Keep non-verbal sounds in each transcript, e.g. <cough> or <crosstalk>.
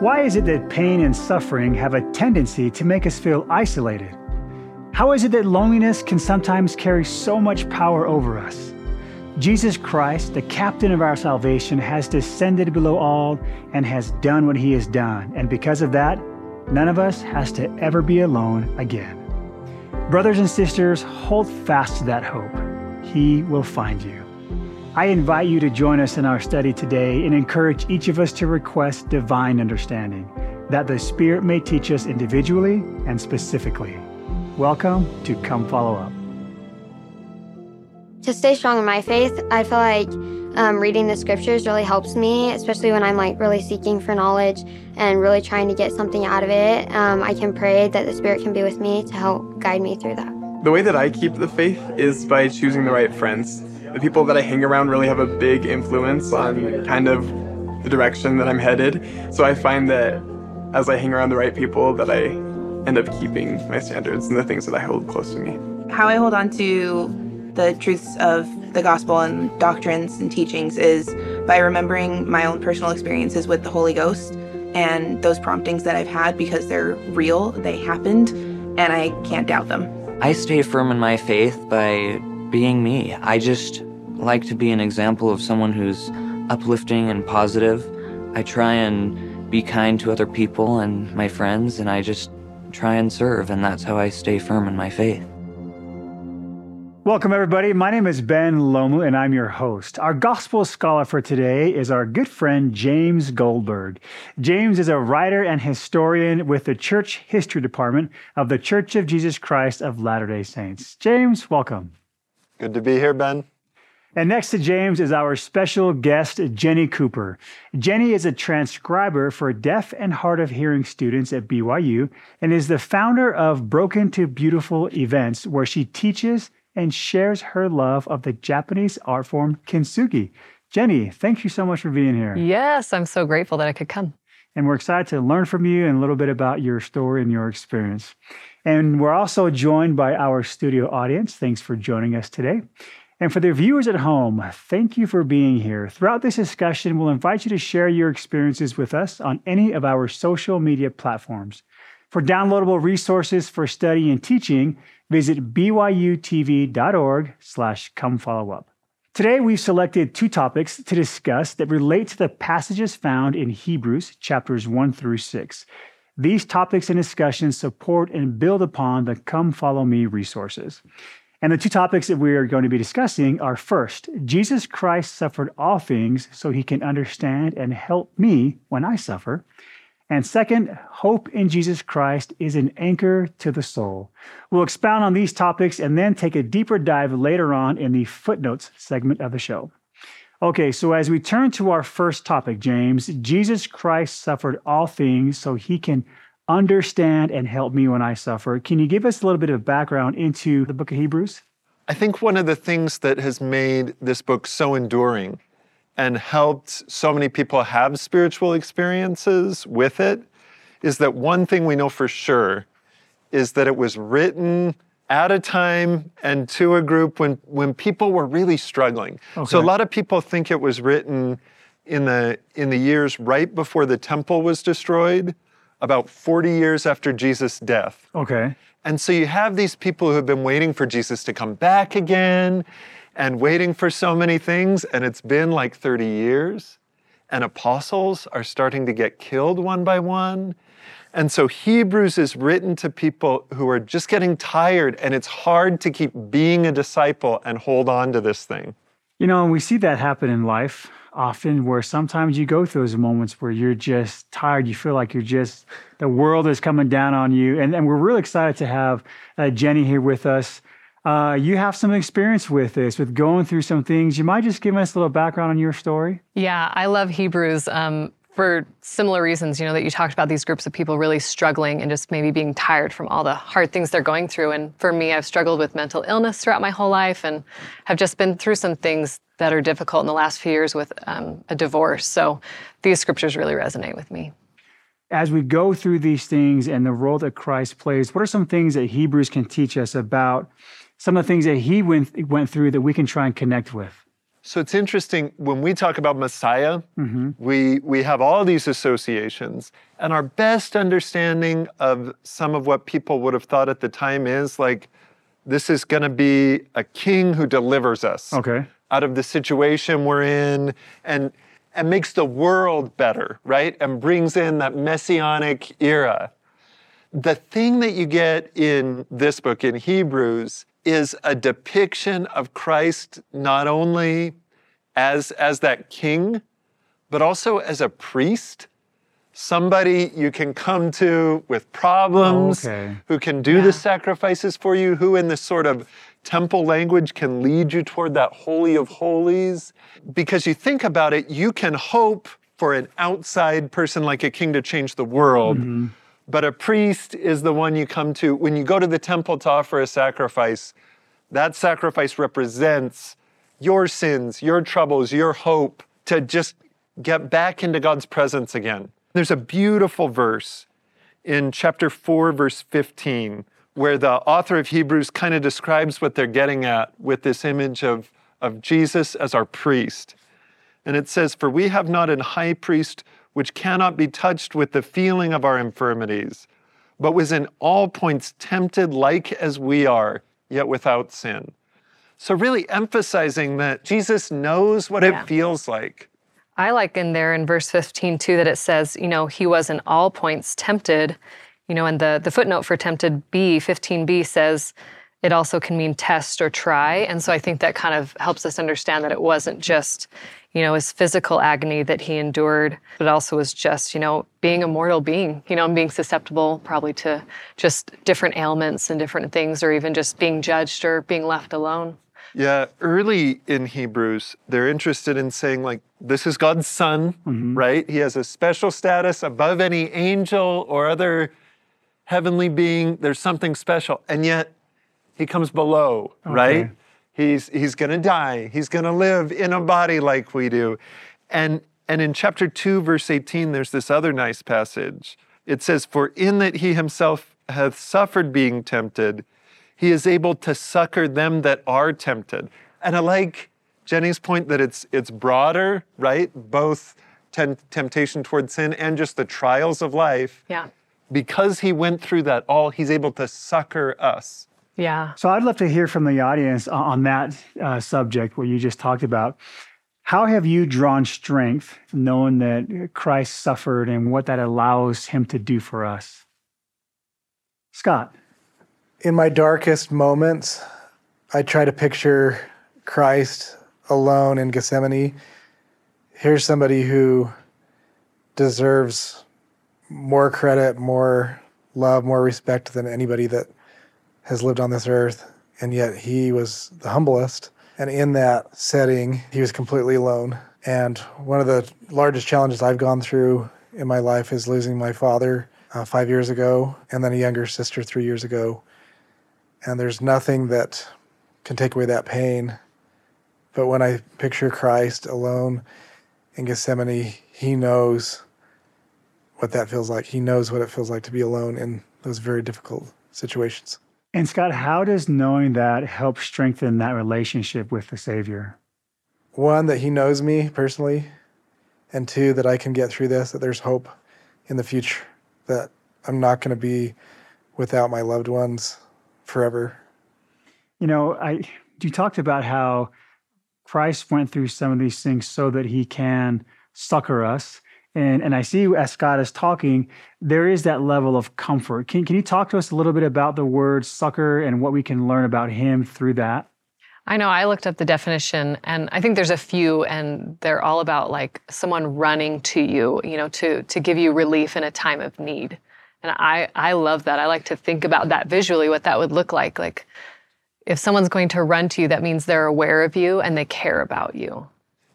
Why is it that pain and suffering have a tendency to make us feel isolated? How is it that loneliness can sometimes carry so much power over us? Jesus Christ, the captain of our salvation, has descended below all and has done what he has done. And because of that, none of us has to ever be alone again. Brothers and sisters, hold fast to that hope. He will find you. I invite you to join us in our study today and encourage each of us to request divine understanding, that the Spirit may teach us individually and specifically. Welcome to Come Follow Up. To stay strong in my faith, I feel like um, reading the scriptures really helps me, especially when I'm like really seeking for knowledge and really trying to get something out of it. Um, I can pray that the Spirit can be with me to help guide me through that. The way that I keep the faith is by choosing the right friends. The people that I hang around really have a big influence on kind of the direction that I'm headed. So I find that as I hang around the right people that I end up keeping my standards and the things that I hold close to me. How I hold on to the truths of the gospel and doctrines and teachings is by remembering my own personal experiences with the Holy Ghost and those promptings that I've had because they're real, they happened, and I can't doubt them. I stay firm in my faith by being me. I just like to be an example of someone who's uplifting and positive. I try and be kind to other people and my friends, and I just try and serve, and that's how I stay firm in my faith. Welcome, everybody. My name is Ben Lomu, and I'm your host. Our gospel scholar for today is our good friend James Goldberg. James is a writer and historian with the Church History Department of the Church of Jesus Christ of Latter day Saints. James, welcome. Good to be here, Ben. And next to James is our special guest, Jenny Cooper. Jenny is a transcriber for deaf and hard of hearing students at BYU and is the founder of Broken to Beautiful events, where she teaches and shares her love of the Japanese art form kintsugi. Jenny, thank you so much for being here. Yes, I'm so grateful that I could come. And we're excited to learn from you and a little bit about your story and your experience. And we're also joined by our studio audience. Thanks for joining us today. And for the viewers at home, thank you for being here. Throughout this discussion, we'll invite you to share your experiences with us on any of our social media platforms. For downloadable resources for study and teaching, visit byutv.org slash come follow up. Today, we've selected two topics to discuss that relate to the passages found in Hebrews chapters 1 through 6. These topics and discussions support and build upon the Come Follow Me resources. And the two topics that we are going to be discussing are first, Jesus Christ suffered all things so he can understand and help me when I suffer. And second, hope in Jesus Christ is an anchor to the soul. We'll expound on these topics and then take a deeper dive later on in the footnotes segment of the show. Okay, so as we turn to our first topic, James, Jesus Christ suffered all things so he can understand and help me when I suffer. Can you give us a little bit of background into the book of Hebrews? I think one of the things that has made this book so enduring and helped so many people have spiritual experiences with it is that one thing we know for sure is that it was written at a time and to a group when, when people were really struggling. Okay. So a lot of people think it was written in the, in the years right before the temple was destroyed, about 40 years after Jesus' death. Okay. And so you have these people who have been waiting for Jesus to come back again and waiting for so many things, and it's been like 30 years, and apostles are starting to get killed one by one. And so Hebrews is written to people who are just getting tired, and it's hard to keep being a disciple and hold on to this thing. You know, we see that happen in life often where sometimes you go through those moments where you're just tired. You feel like you're just, the world is coming down on you. And, and we're really excited to have uh, Jenny here with us uh, you have some experience with this, with going through some things. You might just give us a little background on your story. Yeah, I love Hebrews um, for similar reasons. You know that you talked about these groups of people really struggling and just maybe being tired from all the hard things they're going through. And for me, I've struggled with mental illness throughout my whole life, and have just been through some things that are difficult in the last few years with um, a divorce. So these scriptures really resonate with me as we go through these things and the role that Christ plays, what are some things that Hebrews can teach us about some of the things that he went, went through that we can try and connect with? So it's interesting when we talk about Messiah, mm-hmm. we we have all these associations, and our best understanding of some of what people would have thought at the time is like, this is going to be a king who delivers us Okay. out of the situation we're in, and and makes the world better, right? And brings in that messianic era. The thing that you get in this book in Hebrews is a depiction of Christ not only as, as that king, but also as a priest, somebody you can come to with problems, Okay. who can do the sacrifices for you, who in this sort of temple language can lead you toward that holy of holies. Because you think about it, you can hope for an outside person like a king to change the world. Mm-hmm. But a priest is the one you come to when you go to the temple to offer a sacrifice. That sacrifice represents your sins, your troubles, your hope to just get back into God's presence again. There's a beautiful verse in chapter 4, verse 15, where the author of Hebrews kind of describes what they're getting at with this image of, of Jesus as our priest. And it says, For we have not an high priest which cannot be touched with the feeling of our infirmities, but was in all points tempted like as we are, yet without sin. So, really emphasizing that Jesus knows what Yeah. it feels like. I like in there in verse 15 too that it says, you know, he was in all points tempted, you know, and the, the footnote for tempted B, 15b says it also can mean test or try. And so I think that kind of helps us understand that it wasn't just, you know, his physical agony that he endured, but also was just, you know, being a mortal being, you know, and being susceptible probably to just different ailments and different things, or even just being judged or being left alone. Yeah, early in Hebrews, they're interested in saying, like, this is God's son, mm-hmm. right? He has a special status above any angel or other heavenly being. There's something special. And yet, he comes below, right? He's, he's going to die. He's going to live in a body like we do. And, and in chapter 2, verse 18, there's this other nice passage. It says, For in that he himself hath suffered being tempted, he is able to succor them that are tempted. And I like Jenny's point that it's it's broader, right? Both tem- temptation toward sin and just the trials of life. Yeah. Because he went through that all, he's able to succor us. Yeah. So I'd love to hear from the audience on- on that uh, subject, what you just talked about. How have you drawn strength knowing that Christ suffered and what that allows him to do for us? Scott. in my darkest moments, I try to picture Christ alone in Gethsemane. Here's somebody who deserves more credit, more love, more respect than anybody that has lived on this earth. And yet he was the humblest. And in that setting, he was completely alone. And one of the largest challenges I've gone through in my life is losing my father uh, five years ago, and then a younger sister three years ago and there's nothing that can take away that pain. But when I picture Christ alone in Gethsemane, he knows what that feels like. He knows what it feels like to be alone in those very difficult situations. And Scott, how does knowing that help strengthen that relationship with the Savior? One, that he knows me personally, and two, that I can get through this, that there's hope in the future, that I'm not going to be without my loved ones forever. You know, I you talked about how Christ went through some of these things so that he can succor us. And and I see as Scott is talking, there is that level of comfort. Can can you talk to us a little bit about the word succor and what we can learn about him through that? I know I looked up the definition and I think there's a few and they're all about like someone running to you, you know, to to give you relief in a time of need. And I I love that. I like to think about that visually what that would look like. Like if someone's going to run to you, that means they're aware of you and they care about you.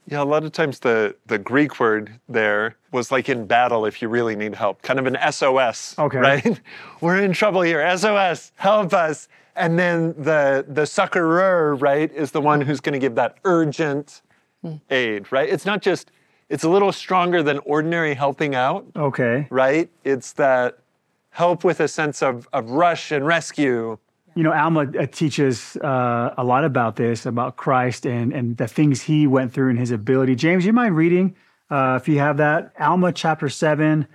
Yeah, a lot of times the, the Greek word there was like in battle if you really need help, kind of an SOS. Okay. Right? <laughs> We're in trouble here. SOS, help us. And then the the succorer, right, is the one who's going to give that urgent hmm. aid, right? It's not just it's a little stronger than ordinary helping out, Okay. right? It's that help with a sense of, of rush and rescue, You know, Alma uh, teaches uh, a lot about this, about Christ and, and the things he went through and his ability. James, you mind reading, uh, if you have that? Alma chapter 7,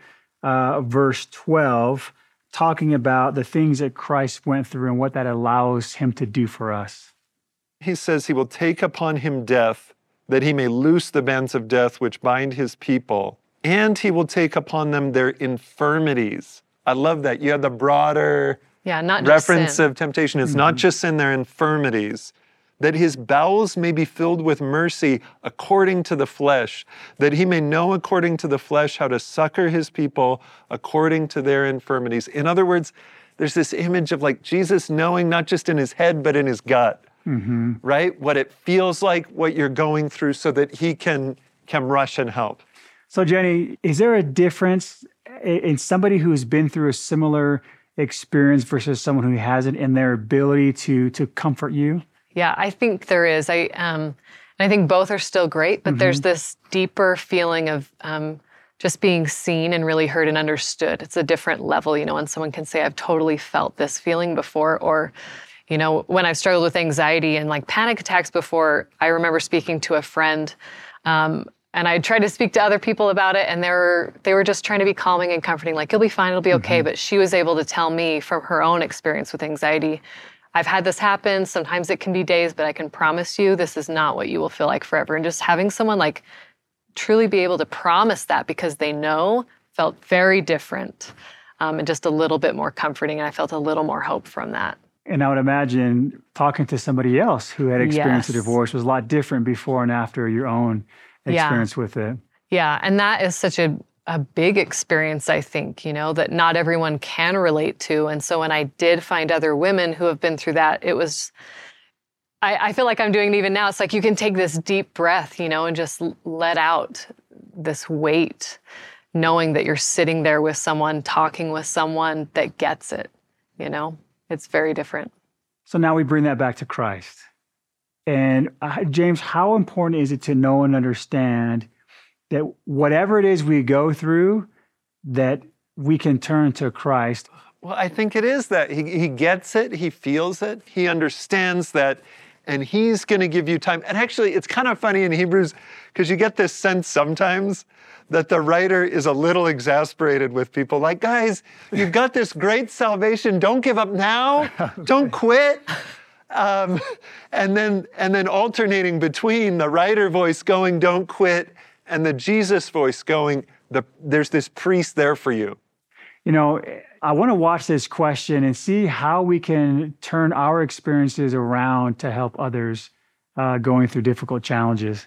uh, verse 12, talking about the things that Christ went through and what that allows him to do for us. He says he will take upon him death, that he may loose the bands of death which bind his people, and he will take upon them their infirmities. I love that. You have the broader Yeah, not just reference sin. of temptation. It's not mm-hmm. just in their infirmities. That his bowels may be filled with mercy according to the flesh, that he may know according to the flesh how to succor his people according to their infirmities. In other words, there's this image of like Jesus knowing not just in his head, but in his gut, mm-hmm. right? What it feels like, what you're going through, so that he can, can rush and help. So, Jenny, is there a difference in somebody who's been through a similar experience versus someone who hasn't in their ability to to comfort you? Yeah, I think there is. I um, and I think both are still great, but there's this deeper feeling of um, just being seen and really heard and understood. It's a different level, you know, when someone can say, "I've totally felt this feeling before," or you know, when I've struggled with anxiety and like panic attacks before, I remember speaking to a friend. Um, and I tried to speak to other people about it, and they were they were just trying to be calming and comforting, like you'll be fine, it'll be okay. But she was able to tell me from her own experience with anxiety, I've had this happen. Sometimes it can be days, but I can promise you this is not what you will feel like forever. And just having someone like truly be able to promise that because they know felt very different um, and just a little bit more comforting. And I felt a little more hope from that. And I would imagine talking to somebody else who had experienced a divorce was a lot different before and after your own Yeah. experience with it. Yeah, and that is such a a big experience, I think, you know, that not everyone can relate to. And so when I did find other women who have been through that, it was I, I feel like I'm doing it even now. It's like you can take this deep breath, you know, and just let out this weight, knowing that you're sitting there with someone, talking with someone that gets it, you know? It's very different. So now we bring that back to Christ. And uh, James, how important is it to know and understand that whatever it is we go through, that we can turn to Christ? Well, I think it is that. He, he gets it, he feels it, he understands that, and he's going to give you time. And actually, it's kind of funny in Hebrews because you get this sense sometimes that the writer is a little exasperated with people like, guys, you've got this great salvation. Don't give up now. <laughs> Don't quit. Um, and then and then alternating between the writer voice going, "Don't quit," and the Jesus voice going, the, "There's this priest there for you." You know, I want to watch this question and see how we can turn our experiences around to help others uh, going through difficult challenges.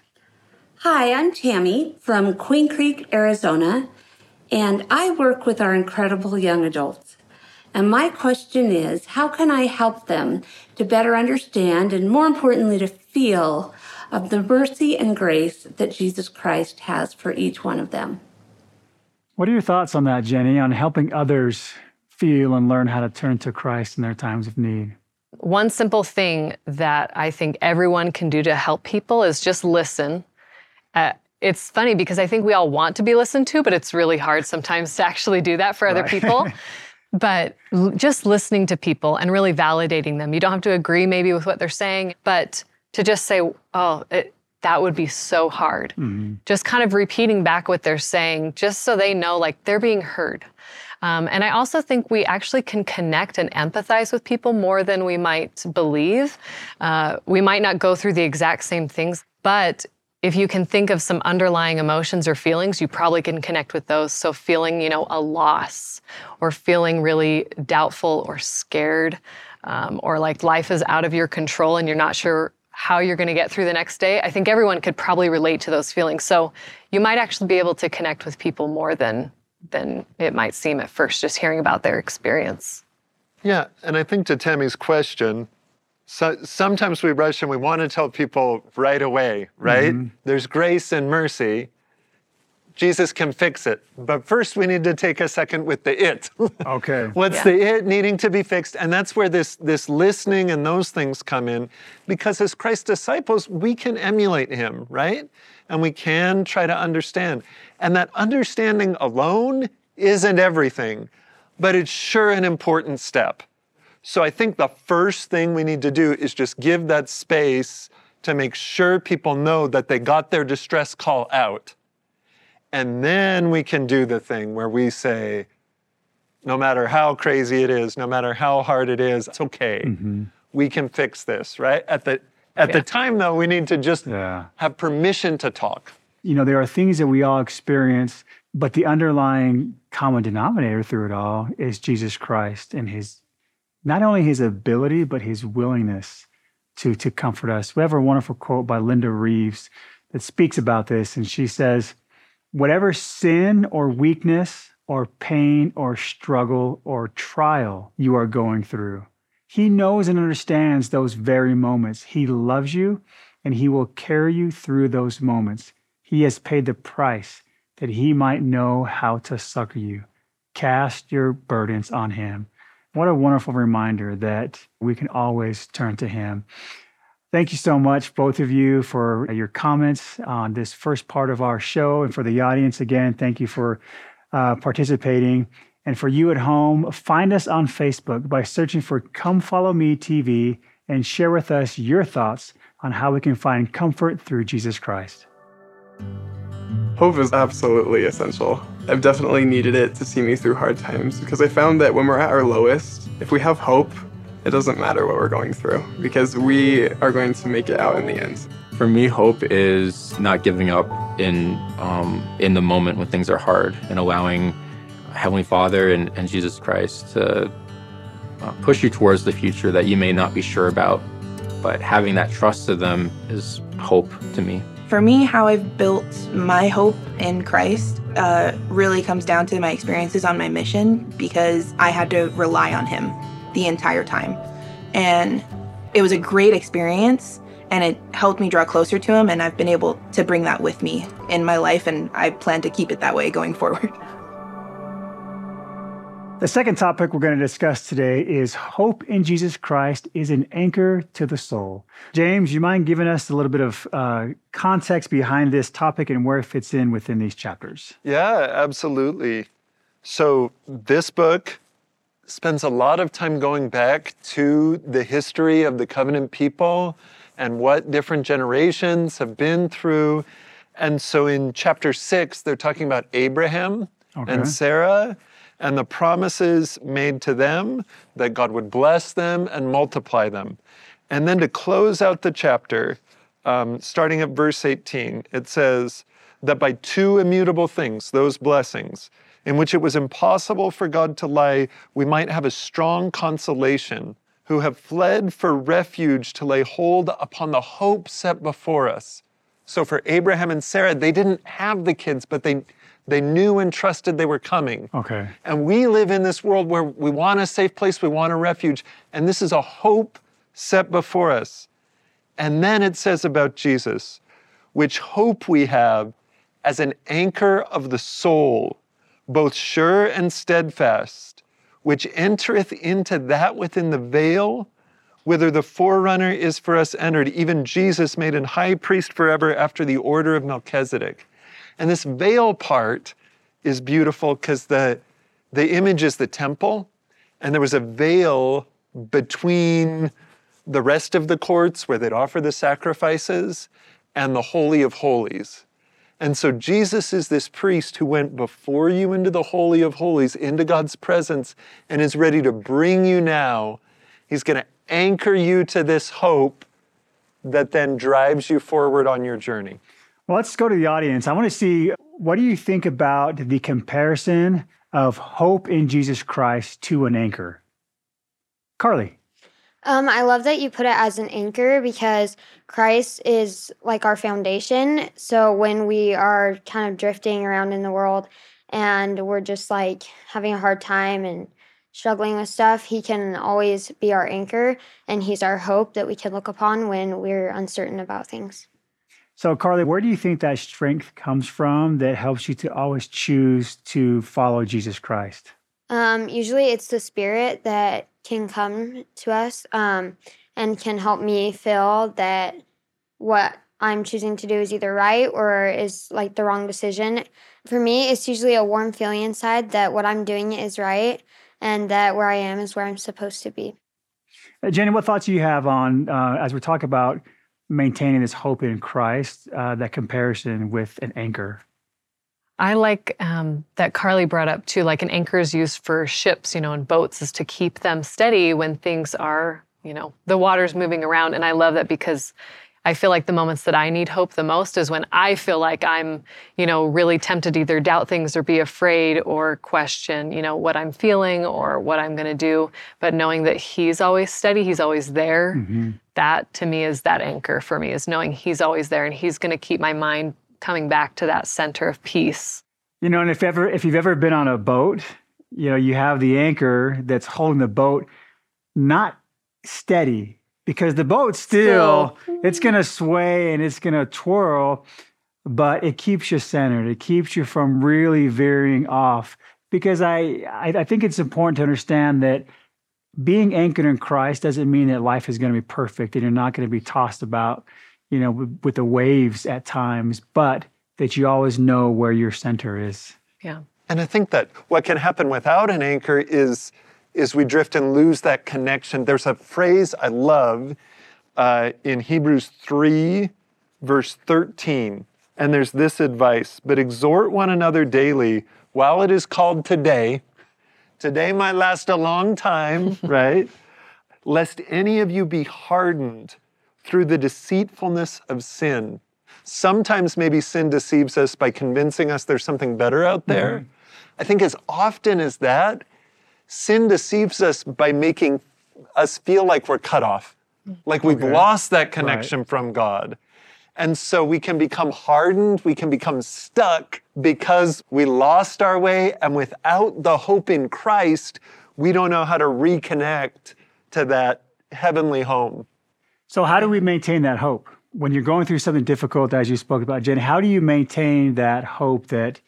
Hi, I'm Tammy from Queen Creek, Arizona, and I work with our incredible young adults. And my question is how can I help them to better understand and, more importantly, to feel of the mercy and grace that Jesus Christ has for each one of them? What are your thoughts on that, Jenny, on helping others feel and learn how to turn to Christ in their times of need? One simple thing that I think everyone can do to help people is just listen. Uh, it's funny because I think we all want to be listened to, but it's really hard sometimes to actually do that for other Right. people. <laughs> but l- just listening to people and really validating them. You don't have to agree maybe with what they're saying, but to just say, oh, it, that would be so hard. Just kind of repeating back what they're saying, just so they know like they're being heard. Um, and I also think we actually can connect and empathize with people more than we might believe. Uh, we might not go through the exact same things, but if you can think of some underlying emotions or feelings, you probably can connect with those. So feeling, you know, a loss or feeling really doubtful or scared, um, or like life is out of your control and you're not sure how you're going to get through the next day. I think everyone could probably relate to those feelings. So you might actually be able to connect with people more than than it might seem at first, just hearing about their experience. Yeah, and I think to Tammy's question, so sometimes we rush and we want to tell people right away, right? Mm-hmm. There's grace and mercy. Jesus can fix it. But first we need to take a second with the it. <laughs> Okay. What's Yeah. the it needing to be fixed? And that's where this this listening and those things come in because as Christ's disciples, we can emulate him, right? And we can try to understand. And that understanding alone isn't everything, but it's sure an important step. So I think the first thing we need to do is just give that space to make sure people know that they got their distress call out. And then we can do the thing where we say, no matter how crazy it is, no matter how hard it is, it's okay. Mm-hmm. We can fix this, right? At the at the time though, we need to just Yeah. have permission to talk. You know, there are things that we all experience, but the underlying common denominator through it all is Jesus Christ and his not only his ability, but his willingness to to comfort us. We have a wonderful quote by Linda Reeves that speaks about this, and she says, Whatever sin or weakness or pain or struggle or trial you are going through, he knows and understands those very moments. He loves you and he will carry you through those moments. He has paid the price that he might know how to succor you. Cast your burdens on him. What a wonderful reminder that we can always turn to him. Thank you so much, both of you, for your comments on this first part of our show. And for the audience, again, thank you for uh, participating. And for you at home, find us on Facebook by searching for Come Follow Me TV and share with us your thoughts on how we can find comfort through Jesus Christ. Hope is absolutely essential. I've definitely needed it to see me through hard times because I found that when we're at our lowest, if we have hope, it doesn't matter what we're going through because we are going to make it out in the end. For me, hope is not giving up in um, in the moment when things are hard and allowing Heavenly Father and, and Jesus Christ to uh, push you towards the future that you may not be sure about. But having that trust to them is hope to me. For me, how I've built my hope in Christ uh, really comes down to my experiences on my mission because I had to rely on Him the entire time. And it was a great experience and it helped me draw closer to Him. And I've been able to bring that with me in my life. And I plan to keep it that way going forward. <laughs> The second topic we're going to discuss today is hope in Jesus Christ is an anchor to the soul. James, you mind giving us a little bit of uh, context behind this topic and where it fits in within these chapters? Yeah, absolutely. So, this book spends a lot of time going back to the history of the covenant people and what different generations have been through. And so, in chapter six, they're talking about Abraham Okay. and Sarah and the promises made to them that God would bless them and multiply them. And then to close out the chapter, um, starting at verse 18, it says that by two immutable things, those blessings, in which it was impossible for God to lie, we might have a strong consolation, who have fled for refuge to lay hold upon the hope set before us. So for Abraham and Sarah, they didn't have the kids, but they, they knew and trusted they were coming. Okay. And we live in this world where we want a safe place, we want a refuge, and this is a hope set before us. And then it says about Jesus, which hope we have as an anchor of the soul, both sure and steadfast, which entereth into that within the veil, whither the forerunner is for us entered, even Jesus made an high priest forever after the order of Melchizedek. And this veil part is beautiful because the, the image is the temple, and there was a veil between the rest of the courts where they'd offer the sacrifices and the Holy of Holies. And so Jesus is this priest who went before you into the Holy of Holies, into God's presence, and is ready to bring you now. He's going to anchor you to this hope that then drives you forward on your journey. Well, let's go to the audience. I want to see what do you think about the comparison of hope in Jesus Christ to an anchor? Carly. Um, I love that you put it as an anchor because Christ is like our foundation. So when we are kind of drifting around in the world and we're just like having a hard time and struggling with stuff, He can always be our anchor and He's our hope that we can look upon when we're uncertain about things. So, Carly, where do you think that strength comes from that helps you to always choose to follow Jesus Christ? Um, usually it's the spirit that can come to us um, and can help me feel that what I'm choosing to do is either right or is like the wrong decision. For me, it's usually a warm feeling inside that what I'm doing is right and that where I am is where I'm supposed to be. Uh, Jenny, what thoughts do you have on uh, as we talk about maintaining this hope in Christ, uh, that comparison with an anchor? I like um, that Carly brought up too, like an anchor is used for ships, you know, and boats is to keep them steady when things are, you know, the water's moving around. And I love that because I feel like the moments that I need hope the most is when I feel like I'm, you know, really tempted to either doubt things or be afraid or question, you know, what I'm feeling or what I'm going to do. But knowing that He's always steady, He's always there, mm-hmm. that to me is that anchor for me, is knowing He's always there and He's going to keep my mind coming back to that center of peace. You know, and if ever if you've ever been on a boat, you know, you have the anchor that's holding the boat not steady because the boat still, still. it's going to sway and it's going to twirl but it keeps you centered. It keeps you from really veering off. Because I, I, I think it's important to understand that being anchored in christ doesn't mean that life is going to be perfect and you're not going to be tossed about you know with, with the waves at times but that you always know where your center is. Yeah. And i think that what can happen without an anchor is is we drift and lose that connection. There's a phrase I love uh, in Hebrews 3, verse 13. And there's this advice But exhort one another daily while it is called today. Today might last a long time, <laughs> right? Lest any of you be hardened through the deceitfulness of sin. Sometimes maybe sin deceives us by convincing us there's something better out there. Mm-hmm. I think as often as that, sin deceives us by making us feel like we're cut off, like we've okay. lost that connection right. from God. And so we can become hardened, we can become stuck because we lost our way. And without the hope in Christ, we don't know how to reconnect to that heavenly home. So, how do we maintain that hope? When you're going through something difficult, as you spoke about, Jen, how do you maintain that hope that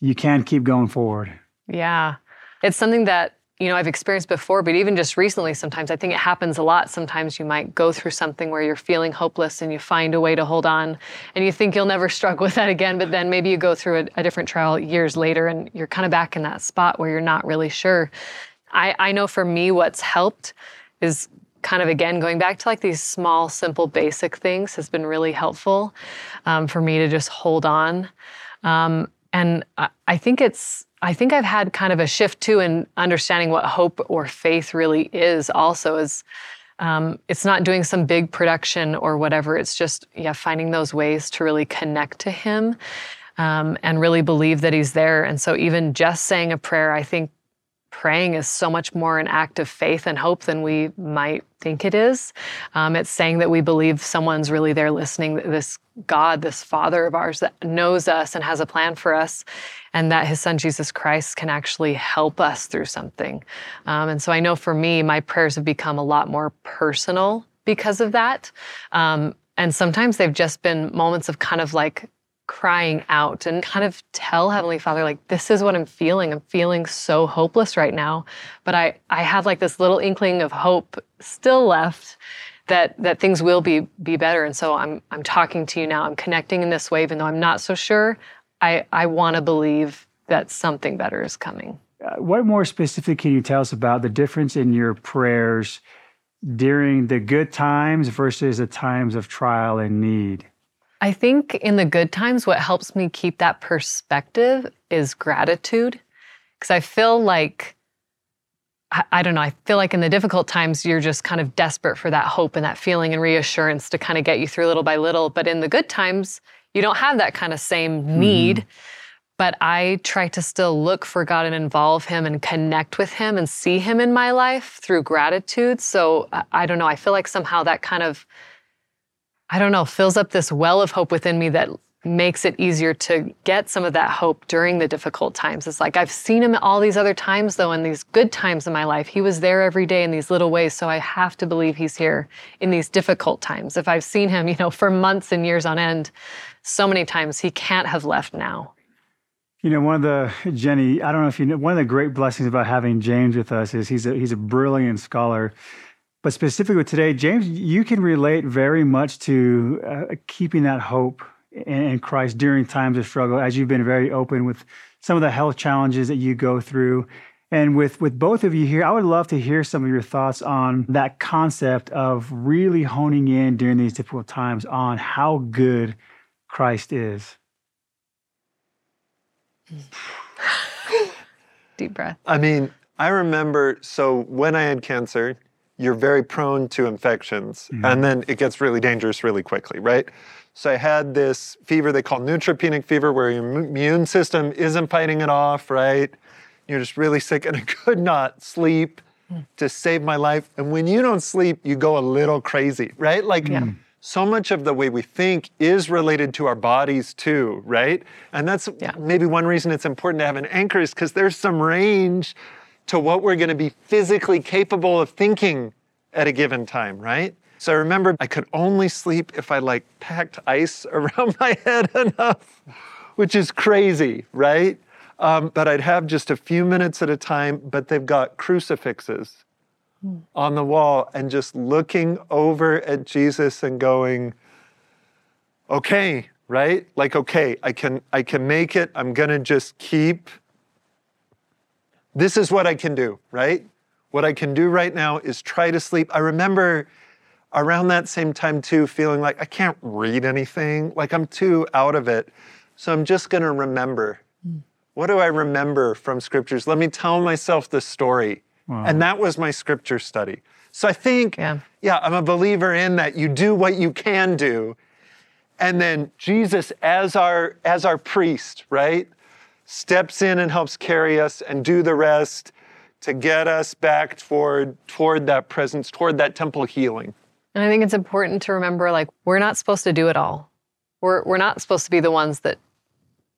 you can keep going forward? Yeah. It's something that you know I've experienced before, but even just recently, sometimes I think it happens a lot. Sometimes you might go through something where you're feeling hopeless and you find a way to hold on, and you think you'll never <laughs> struggle with that again. But then maybe you go through a, a different trial years later, and you're kind of back in that spot where you're not really sure. I, I know for me, what's helped is kind of again going back to like these small, simple, basic things has been really helpful um, for me to just hold on. Um, and I, I think it's I think I've had kind of a shift too in understanding what hope or faith really is. Also, is um, it's not doing some big production or whatever. It's just yeah, finding those ways to really connect to Him um, and really believe that He's there. And so, even just saying a prayer, I think praying is so much more an act of faith and hope than we might think it is. Um, it's saying that we believe someone's really there listening, this God, this Father of ours that knows us and has a plan for us, and that His Son Jesus Christ can actually help us through something. Um, and so I know for me, my prayers have become a lot more personal because of that. Um, and sometimes they've just been moments of kind of like crying out and kind of tell heavenly father like this is what i'm feeling. I'm feeling so hopeless right now. But i i have like this little inkling of hope still left that that things will be be better. And so i'm i'm talking to you now. I'm connecting in this way even though i'm not so sure. I i want to believe that something better is coming. Uh, what more specifically can you tell us about the difference in your prayers during the good times versus the times of trial and need I think in the good times, what helps me keep that perspective is gratitude. Because I feel like, I, I, don't know, I feel like in the difficult times, you're just kind of desperate for that hope and that feeling and reassurance to kind of get you through little by little. But in the good times, you don't have that kind of same need. Mm-hmm. But I try to still look for God and involve Him and connect with Him and see Him in my life through gratitude. So I, I don't know, I feel like somehow that kind of I don't know, fills up this well of hope within me that makes it easier to get some of that hope during the difficult times. It's like I've seen him all these other times, though, in these good times in my life. He was there every day in these little ways. So I have to believe he's here in these difficult times. If I've seen him, <laughs> you know, for months and years on end, so many times, he can't have left now. You know, one of the Jenny, I don't know if you know, one of the great blessings about having James with us is he's a he's a brilliant scholar but specifically today, James, you can relate very much to uh, keeping that hope in, in Christ during times of struggle, as you've been very open with some of the health challenges that you go through. And with, with both of you here, I would love to hear some of your thoughts on that concept of really honing in during these difficult times on how good Christ is. <laughs> Deep breath. I mean, I remember, so when I had cancer, you're very prone to infections, mm-hmm. and then it gets really dangerous really quickly, right? So I had this fever they call neutropenic fever, where your im- immune system isn't fighting it off, right? You're just really sick, and <laughs> I could not sleep hmm. to save my life. And when you don't sleep, you go a little crazy, right? Like, hmm. so much of the way we think is related to our bodies too, right? And that's maybe one reason it's important to have an anchor is because there's some range to what we're going to be physically capable of thinking at a given time, right? So I remember I could only sleep if I like packed ice <laughs> around my head enough, which is crazy, right? Um, but I'd have just a few minutes at a time, but they've got crucifixes on the wall and just looking over at Jesus and going, okay, right? Like, okay, I can I can make it. I'm gonna just keep. This is what I can do, right? What I can do right now is try to sleep. I remember around that same time too, feeling like I can't read anything, like I'm too out of it. So I'm just gonna remember. What do I remember from scriptures? Let me tell myself the story. And that was my scripture study. So I think, yeah. I'm a believer in that you do what you can do. And then Jesus as our as our priest, right? Steps in and helps carry us and do the rest to get us back toward toward that presence, toward that temple healing. And I think it's important to remember like we're not supposed to do it all. We're we're not supposed to be the ones that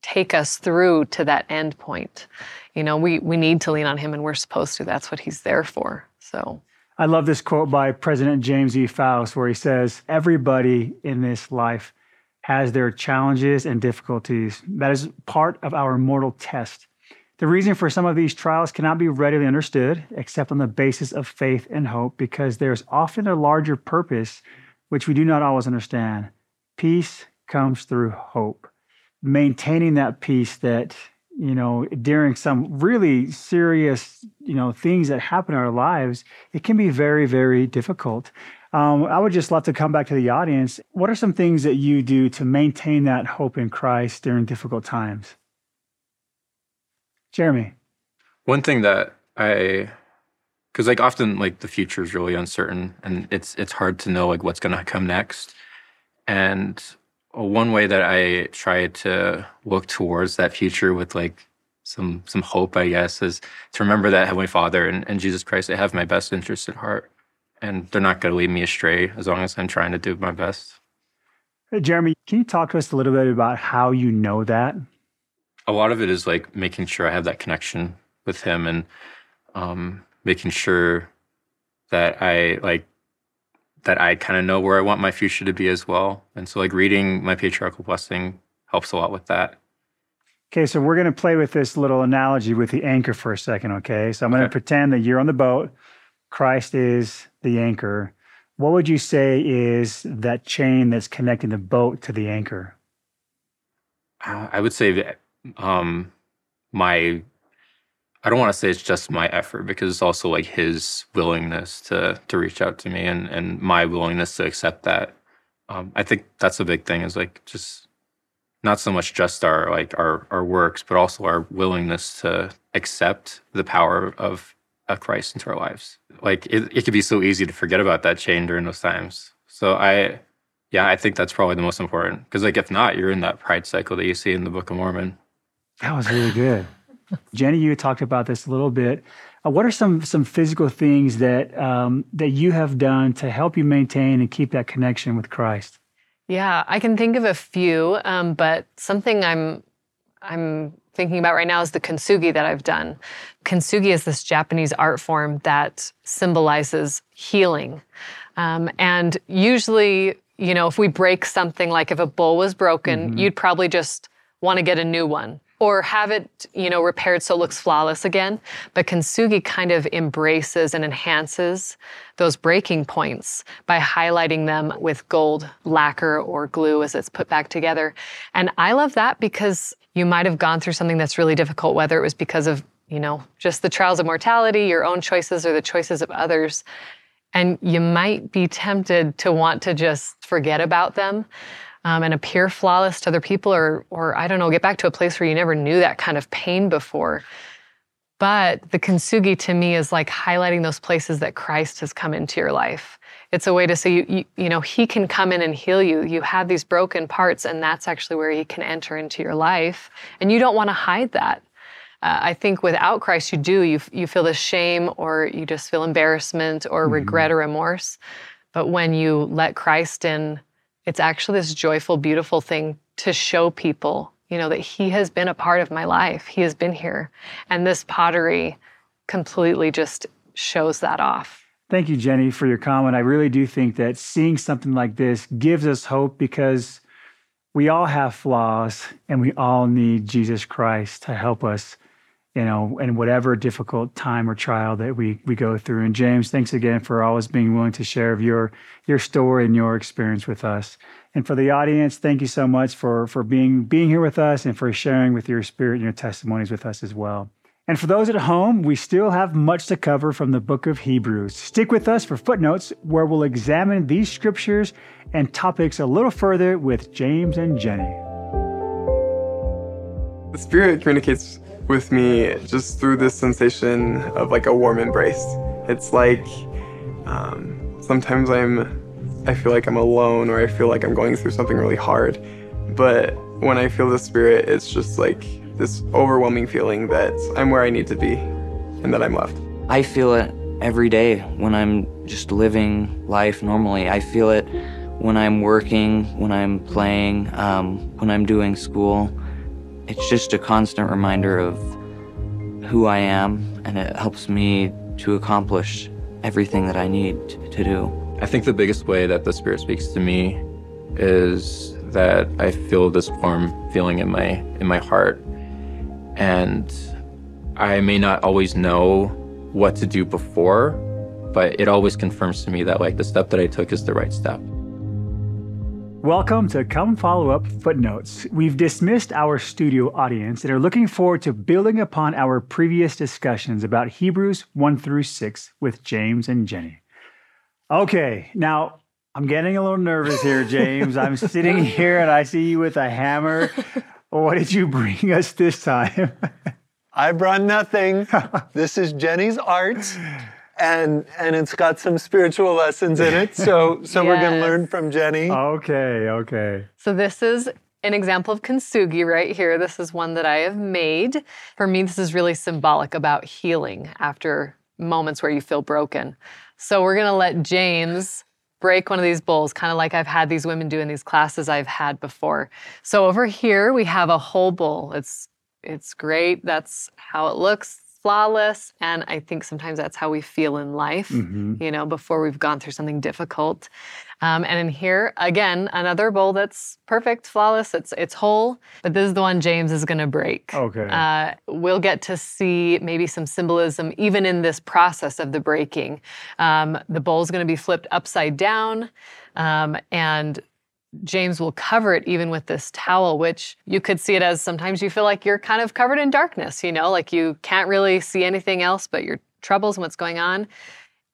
take us through to that end point. You know, we we need to lean on him and we're supposed to. That's what he's there for. So I love this quote by President James E. Faust, where he says, Everybody in this life has their challenges and difficulties. That is part of our mortal test. The reason for some of these trials cannot be readily understood except on the basis of faith and hope, because there's often a larger purpose which we do not always understand. Peace comes through hope. Maintaining that peace that you know, during some really serious, you know, things that happen in our lives, it can be very, very difficult. Um, I would just love to come back to the audience. What are some things that you do to maintain that hope in Christ during difficult times? Jeremy. One thing that I, because like often like the future is really uncertain and it's it's hard to know like what's gonna come next, and one way that I try to look towards that future with like some some hope, I guess, is to remember that Heavenly Father and, and Jesus Christ, they have my best interest at heart. And they're not going to lead me astray as long as I'm trying to do my best. Hey, Jeremy, can you talk to us a little bit about how you know that? A lot of it is like making sure I have that connection with Him and um, making sure that I like that I kind of know where I want my future to be as well. And so, like, reading my patriarchal blessing helps a lot with that. Okay, so we're going to play with this little analogy with the anchor for a second, okay? So I'm going to pretend that you're on the boat, Christ is the anchor. What would you say is that chain that's connecting the boat to the anchor? Uh, I would say that um, my I don't want to say it's just my effort because it's also like his willingness to to reach out to me and and my willingness to accept that. Um, I think that's a big thing is like just not so much just our like our our works, but also our willingness to accept the power of of Christ into our lives. Like it, it could be so easy to forget about that chain during those times. So I yeah, I think that's probably the most important. Because like if not, you're in that pride cycle that you see in the Book of Mormon. That was really good. <laughs> Jenny, you talked about this a little bit. Uh, what are some some physical things that um, that you have done to help you maintain and keep that connection with Christ? Yeah, I can think of a few, um, but something I'm I'm thinking about right now is the kintsugi that I've done. Kintsugi is this Japanese art form that symbolizes healing, um, and usually, you know, if we break something, like if a bowl was broken, Mhm. you'd probably just want to get a new one or have it, you know, repaired so it looks flawless again. But kintsugi kind of embraces and enhances those breaking points by highlighting them with gold lacquer or glue as it's put back together. And I love that because you might have gone through something that's really difficult, whether it was because of you know, just the trials of mortality, your own choices or the choices of others. And you might be tempted to want to just forget about them um, and appear flawless to other people, or, or I don't know, get back to a place where you never knew that kind of pain before. But the kintsugi to me is like highlighting those places that Christ has come into your life. It's a way to say, you, you, you know, He can come in and heal you. You have these broken parts, and that's actually where He can enter into your life. And you don't want to hide that. Uh, I think without Christ, you do. You, you feel the shame, or you just feel embarrassment, or mm-hmm. regret, or remorse. But when you let Christ in, it's actually this joyful, beautiful thing to show people you know, that He has been a part of my life. He has been here. And this pottery completely just shows that off. Thank you, Jenny, for your comment. I really do think that seeing something like this gives us hope because we all have flaws and we all need Jesus Christ to help us, you know, in whatever difficult time or trial that we we go through. And James, thanks again for always being willing to share of your your story and your experience with us. And for the audience, thank you so much for, for being, being here with us and for sharing with your spirit and your testimonies with us as well. And for those at home, we still have much to cover from the book of Hebrews. Stick with us for footnotes, where we'll examine these scriptures and topics a little further with James and Jenny. The Spirit communicates with me just through this sensation of like a warm embrace. It's like um, sometimes I'm I feel like I'm alone or I feel like I'm going through something really hard. But when I feel the spirit, it's just like this overwhelming feeling that I'm where I need to be and that I'm loved. I feel it every day when I'm just living life normally. I feel it when I'm working, when I'm playing, um, when I'm doing school. It's just a constant reminder of who I am, and it helps me to accomplish everything that I need to do. I think the biggest way that the Spirit speaks to me is that I feel this warm feeling in my in my heart, and I may not always know what to do before, but it always confirms to me that like the step that I took is the right step. Welcome to Come Follow Up Footnotes. We've dismissed our studio audience and are looking forward to building upon our previous discussions about Hebrews 1 through 6 with James and Jenny. Okay, now I'm getting a little nervous here, James. I'm sitting here and I see you with a hammer. What did you bring us this time? <laughs> I brought nothing. <laughs> this is Jenny's art. And and it's got some spiritual lessons in it. So so yes. we're gonna learn from Jenny. Okay, okay. So this is an example of kintsugi right here. This is one that I have made. For me, this is really symbolic about healing after moments where you feel broken. So we're gonna let James break one of these bowls, kind of like I've had these women do in these classes I've had before. So over here we have a whole bowl. It's it's great. That's how it looks flawless. And I think sometimes that's how we feel in life, mm-hmm. you know, before we've gone through something difficult. Um, and in here, again, another bowl that's perfect, flawless. It's it's whole, but this is the one James is going to break. Okay. Uh, we'll get to see maybe some symbolism even in this process of the breaking. Um, the bowl is going to be flipped upside down, um, and James will cover it even with this towel, which you could see it as sometimes you feel like you're kind of covered in darkness, you know, like you can't really see anything else but your troubles and what's going on.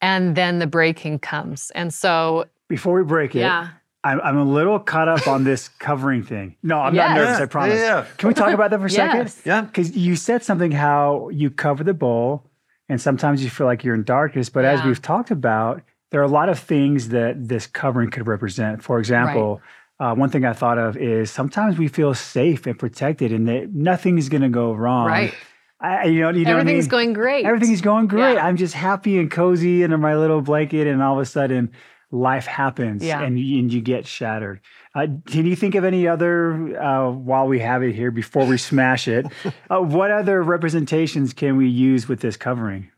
And then the breaking comes. And so before we break it, yeah. I'm, I'm a little caught up on this <laughs> covering thing. No, I'm yes. not nervous, I promise. Yeah, yeah. yeah. Can we talk about that for a yes. second? Yeah. Because you said something how you cover the bowl and sometimes you feel like you're in darkness. But yeah. as we've talked about, there are a lot of things that this covering could represent. For example, right. uh, one thing I thought of is sometimes we feel safe and protected, and that nothing's going to go wrong. Right. I, you know, you know everything's I mean? going great. Everything's going great. Yeah. I'm just happy and cozy under my little blanket, and all of a sudden, life happens, yeah. and you, and you get shattered. Uh, can you think of any other uh, while we have it here before we smash it? <laughs> uh, what other representations can we use with this covering?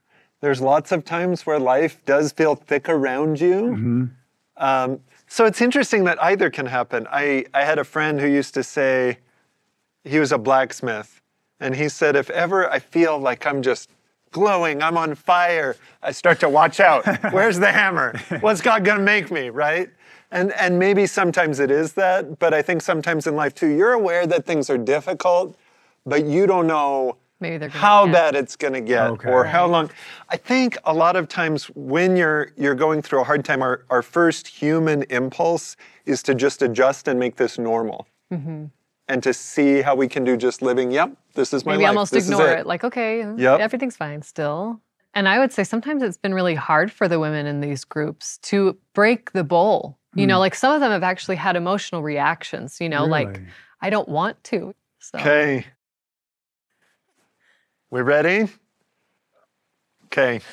There's lots of times where life does feel thick around you. Mm-hmm. Um, so it's interesting that either can happen. I, I had a friend who used to say, he was a blacksmith, and he said, if ever I feel like I'm just glowing, I'm on fire, I start to watch out. <laughs> Where's the hammer? What's God gonna make me, right? And, and maybe sometimes it is that, but I think sometimes in life too, you're aware that things are difficult, but you don't know Maybe they're gonna, how yeah. bad it's going to get Okay. or how long. I think a lot of times when you're you're going through a hard time, our, our first human impulse is to just adjust and make this normal. Mm-hmm. And to see how we can do just living, yep, this is my maybe life. almost this is ignore it. it. Like, okay, Yep. everything's fine still. And I would say sometimes it's been really hard for the women in these groups to break the bowl. You know, hmm. like some of them have actually had emotional reactions, you know, like, I don't want to. So, Okay. We ready? Okay. <laughs>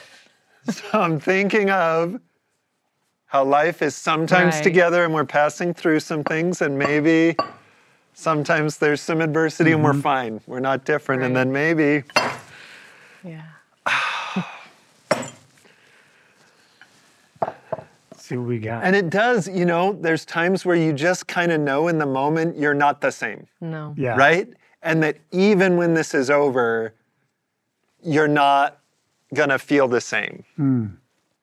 So I'm thinking of how life is sometimes Right. together and we're passing through some things, and maybe sometimes there's some adversity and we're mm-hmm. fine. We're not different. And then maybe yeah. see what we got. And it does, you know, there's times where you just kind of know in the moment you're not the same, No. yeah. right? And that even when this is over, you're not gonna feel the same.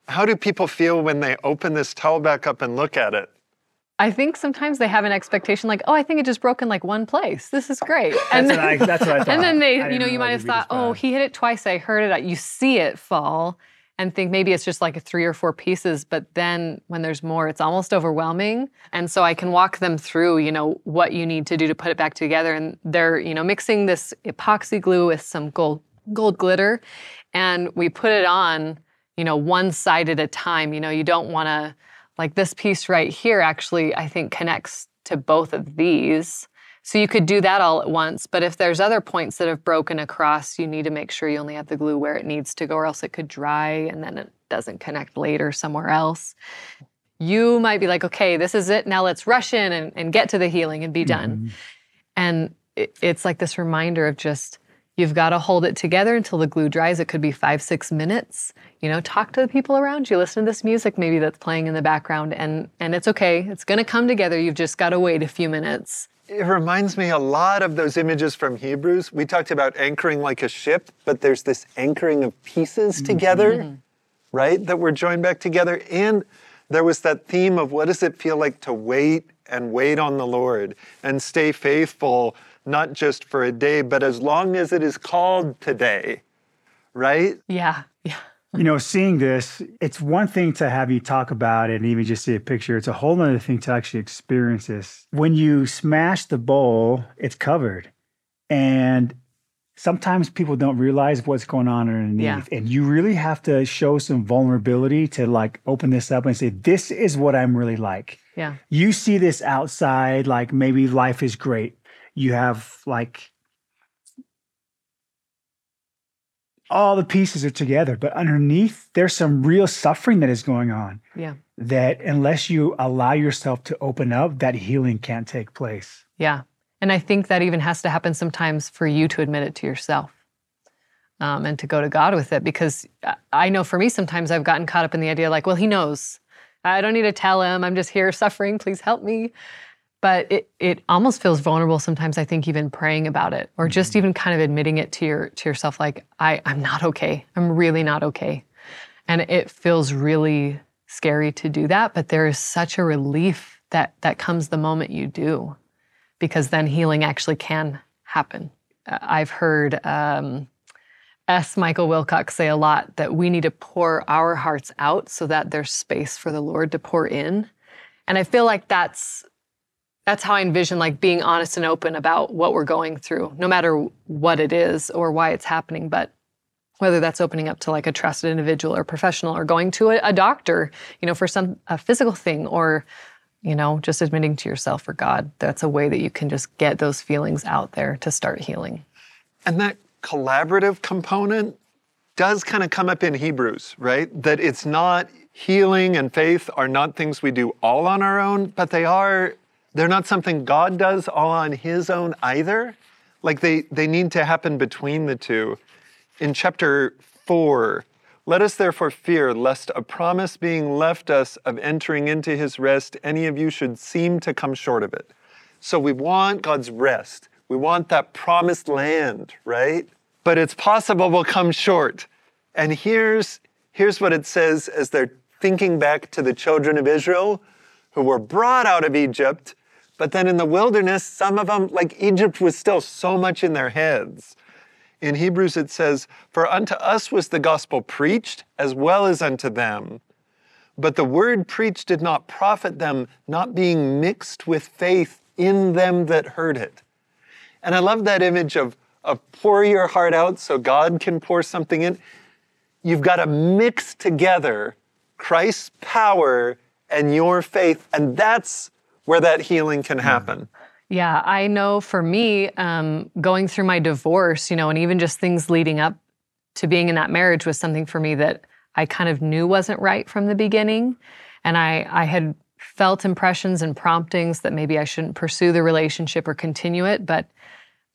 How do people feel when they open this towel back up and look at it? I think sometimes they have an expectation like, oh, I think it just broke in like one place. This is great. And That's what I- that's what I thought. And then they, I you know, you might have thought, oh, he hit it twice. I heard it. You see it fall and think maybe it's just like three or four pieces. But then when there's more, it's almost overwhelming. And so I can walk them through, you know, what you need to do to put it back together. And they're, you know, mixing this epoxy glue with some gold gold glitter, and we put it on, you know, one side at a time. You know, you don't want to like this piece right here actually I think connects to both of these. So you could do that all at once, but if there's other points that have broken across, you need to make sure you only have the glue where it needs to go or else it could dry and then it doesn't connect later somewhere else. You might be like, okay, this is it. Now let's rush in and, and get to the healing and be done. Mm-hmm. And it, it's like this reminder of just, you've got to hold it together until the glue dries. It could be five, six minutes. You know, talk to the people around you, listen to this music maybe that's playing in the background, and and it's okay. It's gonna come together. You've just got to wait a few minutes. It reminds me a lot of those images from Hebrews. We talked about anchoring like a ship, but there's this anchoring of pieces mm-hmm. together, mm-hmm. right? That we're joined back together. And there was that theme of what does it feel like to wait and wait on the Lord and stay faithful, not just for a day, but as long as it is called today, right? Yeah, yeah. you know, seeing this, it's one thing to have you talk about it and even just see a picture. It's a whole other thing to actually experience this. When you smash the bowl, it's covered. And sometimes people don't realize what's going on underneath. Yeah. And you really have to show some vulnerability to like open this up and say, this is what I'm really like. Yeah. You see this outside, like maybe life is great. You have like all the pieces are together, but underneath there's some real suffering that is going on Yeah. that unless you allow yourself to open up, that healing can't take place. Yeah. And I think that even has to happen sometimes for you to admit it to yourself um, and to go to God with it. Because I- I know for me, sometimes I've gotten caught up in the idea like, well, He knows. I don't need to tell Him. I'm just here suffering. Please help me. But it, it almost feels vulnerable sometimes, I think, even praying about it or just even kind of admitting it to, your, to yourself like, I, I'm not okay. I'm really not okay. And it feels really scary to do that. But there is such a relief that, that comes the moment you do because then healing actually can happen. Uh, I've heard um, S. Michael Wilcox say a lot that we need to pour our hearts out so that there's space for the Lord to pour in. And I feel like that's that's how I envision like being honest and open about what we're going through, no matter what it is or why it's happening. But whether that's opening up to like a trusted individual or professional or going to a, a doctor, you know, for some a physical thing or you know, just admitting to yourself or God, that's a way that you can just get those feelings out there to start healing. And that collaborative component does kind of come up in Hebrews, right? That it's not healing and faith are not things we do all on our own, but they are they're not something God does all on his own either. Like they they need to happen between the two. In chapter 4, let us therefore fear lest a promise being left us of entering into his rest any of you should seem to come short of it. So we want God's rest. We want that promised land, right? But it's possible we'll come short. And here's, here's what it says as they're thinking back to the children of Israel who were brought out of Egypt, but then in the wilderness, some of them, like Egypt was still so much in their heads. In Hebrews it says, For unto us was the gospel preached as well as unto them. But the word preached did not profit them, not being mixed with faith in them that heard it. And I love that image of, of pour your heart out so God can pour something in. You've got to mix together Christ's power and your faith, and that's where that healing can happen. Yeah, I know for me, um, going through my divorce, you know, and even just things leading up to being in that marriage was something for me that I kind of knew wasn't right from the beginning. And I, I had felt impressions and promptings that maybe I shouldn't pursue the relationship or continue it. But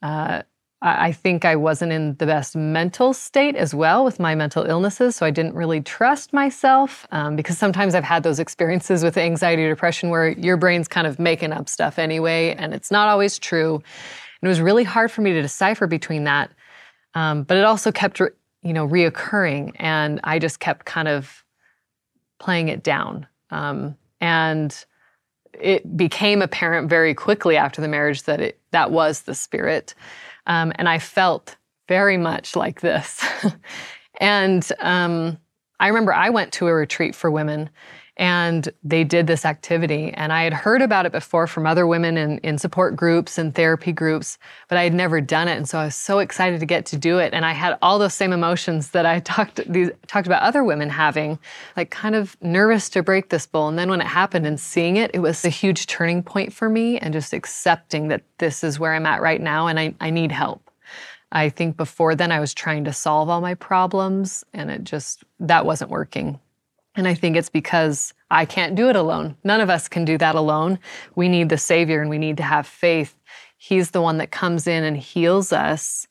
uh, I think I wasn't in the best mental state as well with my mental illnesses. So I didn't really trust myself um, because sometimes I've had those experiences with anxiety or depression where your brain's kind of making up stuff anyway, and it's not always true. And it was really hard for me to decipher between that. Um, but it also kept, you know, reoccurring, and I just kept kind of playing it down. Um, and it became apparent very quickly after the marriage that it that was the spirit. Um, and I felt very much like this. <laughs> and um, I remember I went to a retreat for women and they did this activity. And I had heard about it before from other women in, in support groups and therapy groups, but I had never done it. And so I was so excited to get to do it. And I had all those same emotions that I <laughs> talked these, talked about other women having, like kind of nervous to break this bowl. And then when it happened and seeing it, it was a huge turning point for me and just accepting that this is where I'm at right now and I, I need help. I think before then I was trying to solve all my problems and it just, that wasn't working. And I think it's because I can't do it alone. None of us can do that alone. We need the Savior and we need to have faith. He's the one that comes in and heals us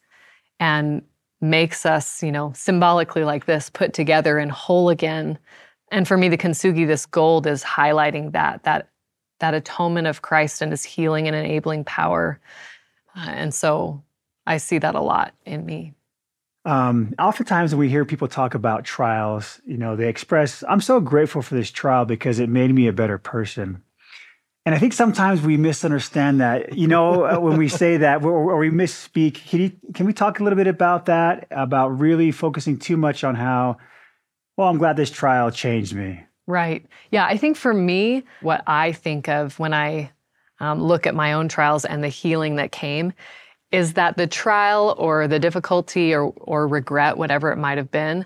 and makes us, you know, symbolically like this, put together and whole again. And for me, the kintsugi, this gold is highlighting that, that, that atonement of Christ and his healing and enabling power. Uh, and so I see that a lot in me. Um, oftentimes, when we hear people talk about trials, you know, they express, I'm so grateful for this trial because it made me a better person. And I think sometimes we misunderstand that, you know, uh, when we say that or, or we misspeak. Can, you, can we talk a little bit about that? About really focusing too much on how, well, I'm glad this trial changed me. Right. Yeah. I think for me, what I think of when I um, look at my own trials and the healing that came is that the trial or the difficulty or, or regret, whatever it might have been,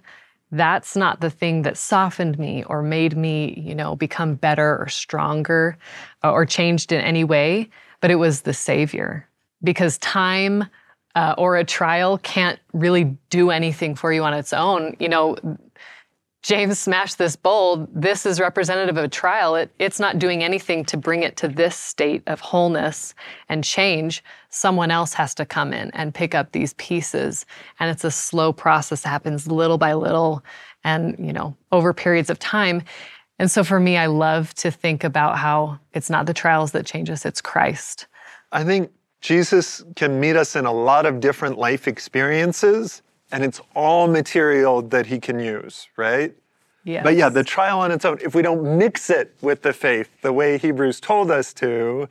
that's not the thing that softened me or made me, you know, become better or stronger uh, or changed in any way, but it was the Savior. Because time uh, or a trial can't really do anything for you on its own. You know, James smashed this bowl. This is representative of a trial. It, it's not doing anything to bring it to this state of wholeness and change. Someone else has to come in and pick up these pieces. And it's a slow process that happens little by little and, you know, over periods of time. And so for me, I love to think about how it's not the trials that change us, it's Christ. I think Jesus can meet us in a lot of different life experiences and it's all material that he can use, right? Yes. But yeah, the trial on its own, if we don't mix it with the faith the way Hebrews told us to,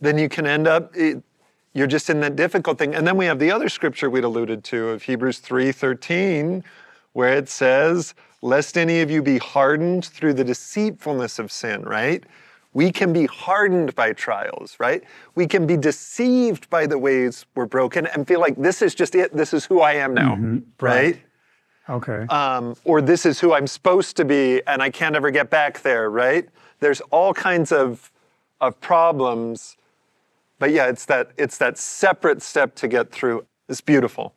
then you can end up you're just in that difficult thing. And then we have the other scripture we'd alluded to of Hebrews 3:13 where it says, "Lest any of you be hardened through the deceitfulness of sin," right? We can be hardened by trials, right? We can be deceived by the ways we're broken and feel like this is just it. This is who I am now, mm-hmm. right. right? Okay. Um, or this is who I'm supposed to be and I can't ever get back there, right? There's all kinds of, of problems. But yeah, it's that, it's that separate step to get through. It's beautiful.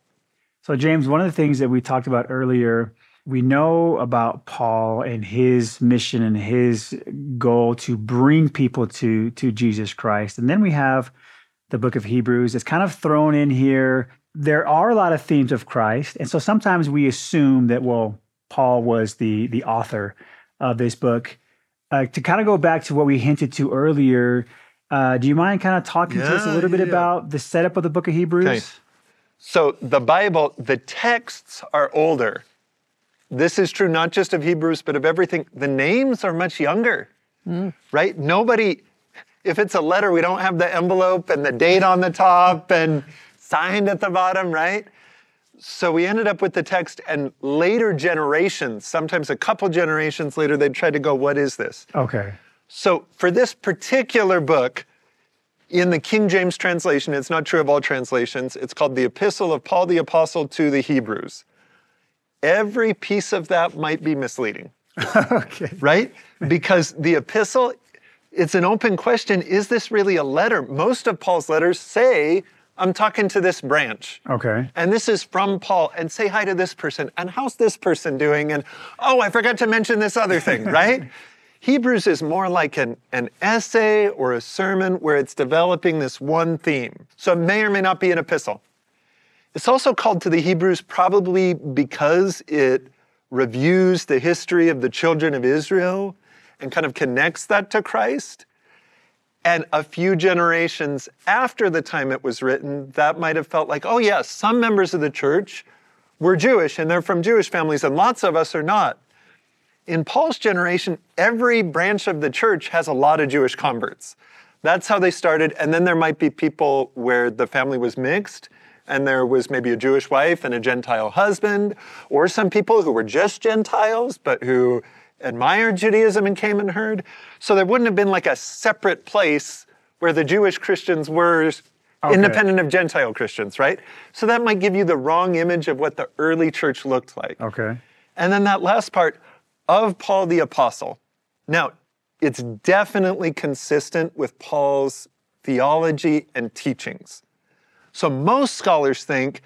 So, James, one of the things that we talked about earlier we know about Paul and his mission and his goal to bring people to, to Jesus Christ. And then we have the book of Hebrews. It's kind of thrown in here. There are a lot of themes of Christ. And so sometimes we assume that, well, Paul was the, the author of this book. Uh, to kind of go back to what we hinted to earlier, uh, do you mind kind of talking yeah, to us a little bit yeah. about the setup of the book of Hebrews? Okay. So the Bible, the texts are older. This is true not just of Hebrews, but of everything. The names are much younger, mm. right? Nobody, if it's a letter, we don't have the envelope and the date on the top and signed at the bottom, right? so we ended up with the text, and later generations, sometimes a couple generations later, they tried to go, What is this? Okay. So for this particular book, in the King James translation, it's not true of all translations, it's called the Epistle of Paul the Apostle to the Hebrews. Every piece of that might be misleading, <laughs> okay. right? Because the epistle, it's an open question is this really a letter? Most of Paul's letters say, I'm talking to this branch. Okay. And this is from Paul, and say hi to this person, and how's this person doing? And oh, I forgot to mention this other thing, <laughs> right? Hebrews is more like an, an essay or a sermon where it's developing this one theme. So it may or may not be an epistle. It's also called to the Hebrews probably because it reviews the history of the children of Israel and kind of connects that to Christ. And a few generations after the time it was written, that might have felt like, oh, yes, some members of the church were Jewish and they're from Jewish families, and lots of us are not. In Paul's generation, every branch of the church has a lot of Jewish converts. That's how they started. And then there might be people where the family was mixed and there was maybe a Jewish wife and a Gentile husband, or some people who were just Gentiles but who admired Judaism and came and heard. So there wouldn't have been like a separate place where the Jewish Christians were Okay. independent of Gentile Christians, right? So that might give you the wrong image of what the early church looked like. Okay. And then that last part of Paul the Apostle. Now, it's definitely consistent with Paul's theology and teachings. So most scholars think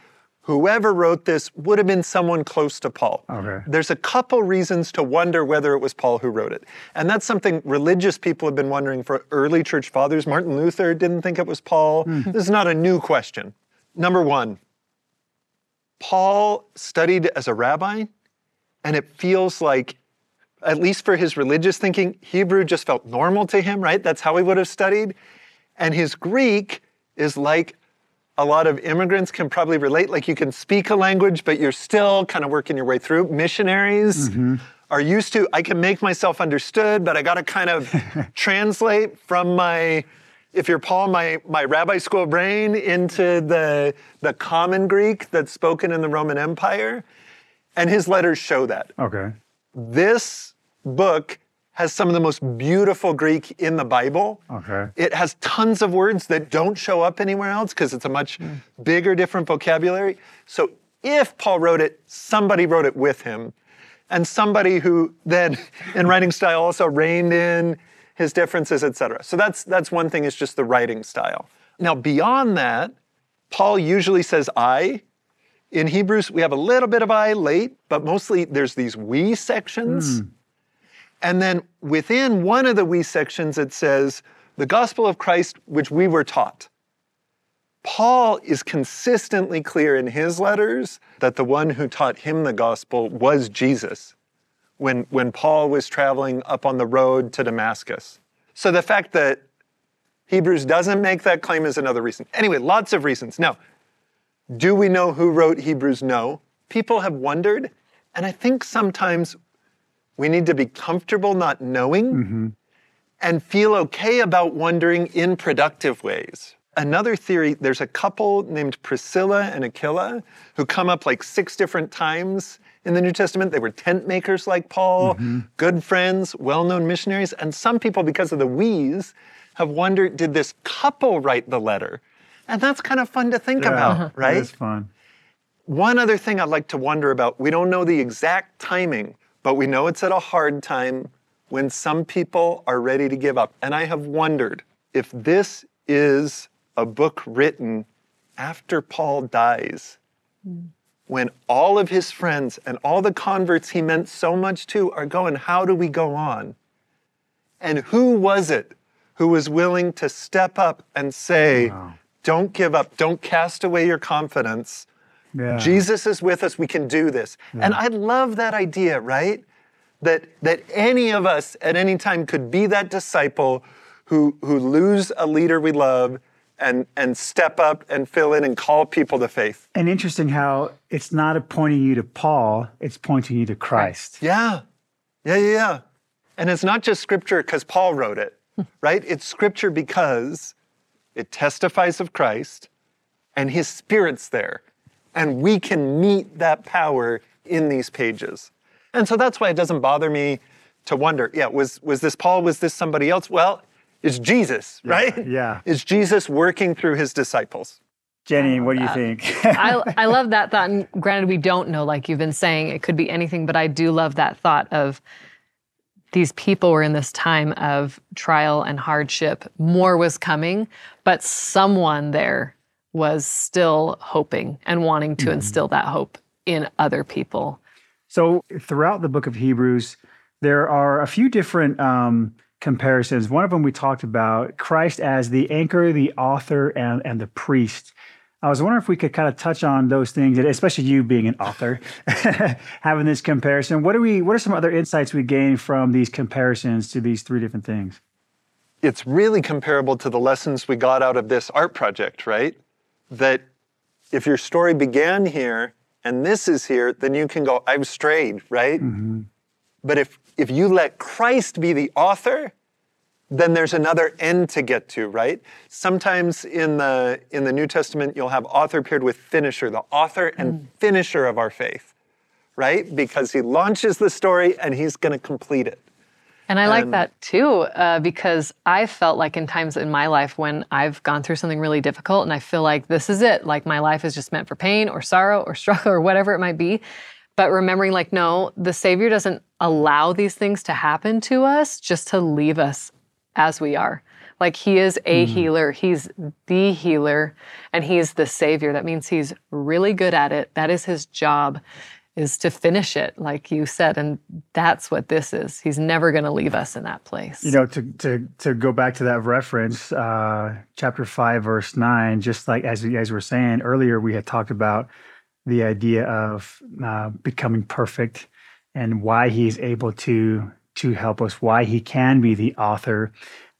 whoever wrote this would have been someone close to Paul. Okay. There's a couple reasons to wonder whether it was Paul who wrote it. And that's something religious people have been wondering for early church fathers. Martin Luther didn't think it was Paul. Hmm. This is not a new question. Number one, Paul studied as a rabbi, and it feels like, at least for his religious thinking, Hebrew just felt normal to him, right? That's how he would have studied. And his Greek is like a lot of immigrants can probably relate. Like you can speak a language, but you're still kind of working your way through. Missionaries mm-hmm. are used to, I can make myself understood, but I got to kind of <laughs> translate from my, if you're Paul, my, my rabbi school brain into the, the common Greek that's spoken in the Roman Empire. And his letters show that. Okay. This book has some of the most beautiful Greek in the Bible. Okay. It has tons of words that don't show up anywhere else because it's a much hmm. bigger, different vocabulary. So if Paul wrote it, somebody wrote it with him. And somebody who then, <laughs> in writing style, also reined in his differences, etc. So that's that's one thing, is just the writing style. Now, beyond that, Paul usually says I. In Hebrews, we have a little bit of I late, but mostly there's these we sections. Hmm. And then within one of the we sections, it says, the gospel of Christ, which we were taught. Paul is consistently clear in his letters that the one who taught him the gospel was Jesus when, when Paul was traveling up on the road to Damascus. So the fact that Hebrews doesn't make that claim is another reason. Anyway, lots of reasons. Now, do we know who wrote Hebrews? No. People have wondered, and I think sometimes we need to be comfortable not knowing mm-hmm. and feel okay about wondering in productive ways. Another theory there's a couple named Priscilla and Aquila who come up like six different times in the New Testament. They were tent makers like Paul, mm-hmm. good friends, well known missionaries. And some people, because of the we's, have wondered did this couple write the letter? And that's kind of fun to think about, uh-huh. right? That's fun. One other thing I'd like to wonder about we don't know the exact timing, but we know it's at a hard time when some people are ready to give up. And I have wondered if this is a book written after Paul dies, when all of his friends and all the converts he meant so much to are going, How do we go on? And who was it who was willing to step up and say, Don't give up, don't cast away your confidence? Yeah. Jesus is with us. We can do this. And I love that idea, right? That that any of us at any time could be that disciple who who lose a leader we love and and step up and fill in and call people to faith. And interesting how it's not pointing you to Paul, it's pointing you to Christ. Yeah. Yeah, yeah, yeah. And it's not just scripture because Paul wrote it, <laughs> right? It's scripture because it testifies of Christ and his spirit's there. And we can meet that power in these pages. And so that's why it doesn't bother me to wonder, yeah, was, was this Paul? Was this somebody else? Well, it's Jesus, right? yeah. It's Jesus working through his disciples. Jenny, what do you think? I, I <laughs> love that thought. And granted, we don't know, like you've been saying, it could be anything, but I do love that thought of these people were in this time of trial and hardship. More was coming, but someone there was still hoping and wanting to instill that hope in other people. So, throughout the book of Hebrews, there are a few different um, comparisons. One of them we talked about Christ as the anchor, the author, and, and the priest. I was wondering if we could kind of touch on those things, and especially you being an author, <laughs> having this comparison. What are we? What are some other insights we gain from these comparisons to these three different things? It's really comparable to the lessons we got out of this art project, right? That if your story began here and this is here, then you can go, I've strayed, right? Mm-hmm. But if if you let Christ be the author, then there's another end to get to, right? Sometimes in the in the New Testament you'll have author paired with finisher, the author and mm. finisher of our faith, right? Because he launches the story and he's going to complete it. And I like Um, that too, uh, because I felt like in times in my life when I've gone through something really difficult and I feel like this is it, like my life is just meant for pain or sorrow or <laughs> struggle or whatever it might be. But remembering, like, no, the Savior doesn't allow these things to happen to us just to leave us as we are. Like, He is a healer, He's the healer, and He's the Savior. That means He's really good at it. That is His job is to finish it, like you said. And that's what this is. He's never going to leave us in that place. You know, to to to go back to that reference, uh, chapter five, verse nine. Just like as you guys were saying earlier, we had talked about the idea of uh, becoming perfect and why he's able to to help us, why he can be the author,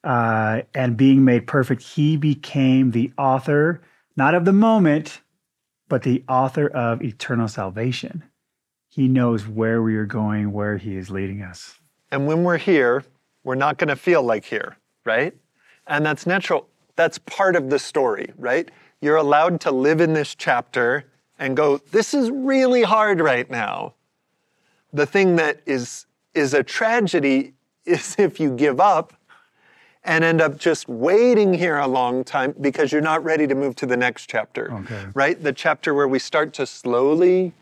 uh, and being made perfect. He became the author, not of the moment, but the author of eternal salvation. He knows where we are going, where he is leading us. And when we're here, we're not going to feel like here, right? And that's natural. That's part of the story, right? You're allowed to live in this chapter and go, this is really hard right now. The thing that is is a tragedy <laughs> is if you give up and end up just waiting here a long time because you're not ready to move to the next chapter. Okay. Right? The chapter where we start to slowly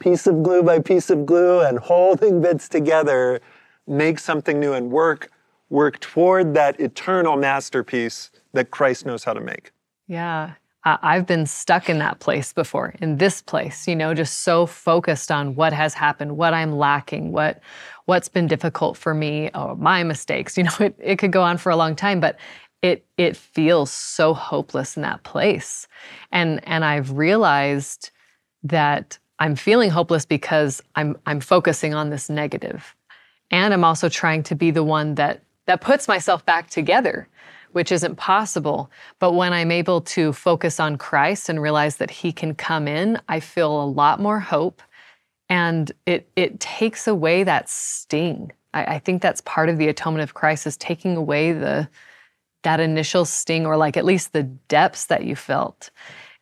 piece of glue by piece of glue and holding bits together make something new and work work toward that eternal masterpiece that Christ knows how to make. Yeah. I've been stuck in that place before, in this place, you know, just so focused on what has happened, what I'm lacking, what what's been difficult for me, or my mistakes. <laughs> You know, it, it could go on for a long time, but it it feels so hopeless in that place. And and I've realized that I'm feeling hopeless because I'm I'm focusing on this negative. And I'm also trying to be the one that that puts myself back together, which isn't possible. But when I'm able to focus on Christ and realize that he can come in, I feel a lot more hope. And it it takes away that sting. I, I think that's part of the atonement of Christ is taking away the that initial sting or like at least the depths that you felt.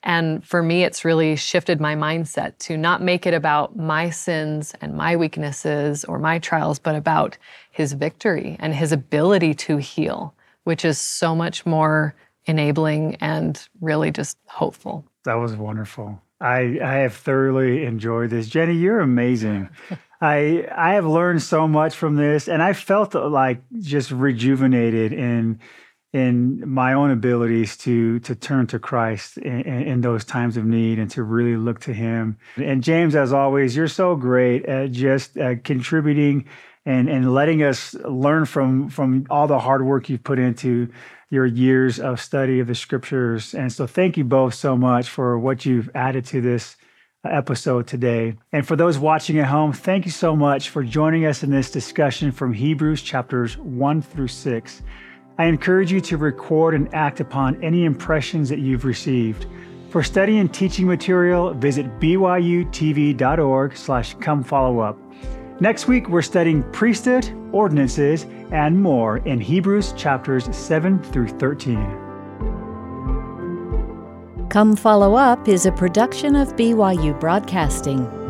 And for me, it's really shifted my mindset to not make it about my sins and my weaknesses or my trials, but about his victory and his ability to heal, which is so much more enabling and really just hopeful. That was wonderful. I I have thoroughly enjoyed this. Jenny, you're amazing. <laughs> I I have learned so much from this and I felt like just rejuvenated in in my own abilities to to turn to Christ in, in, those times of need and to really look to him. And James as always, you're so great at just uh, contributing and and letting us learn from from all the hard work you've put into your years of study of the scriptures. And so thank you both so much for what you've added to this episode today. And for those watching at home, thank you so much for joining us in this discussion from Hebrews chapters 1 through 6. I encourage you to record and act upon any impressions that you've received. For study and teaching material, visit byutv.org slash come follow up. Next week, we're studying priesthood, ordinances, and more in Hebrews chapters 7 through 13. Come Follow Up is a production of BYU Broadcasting.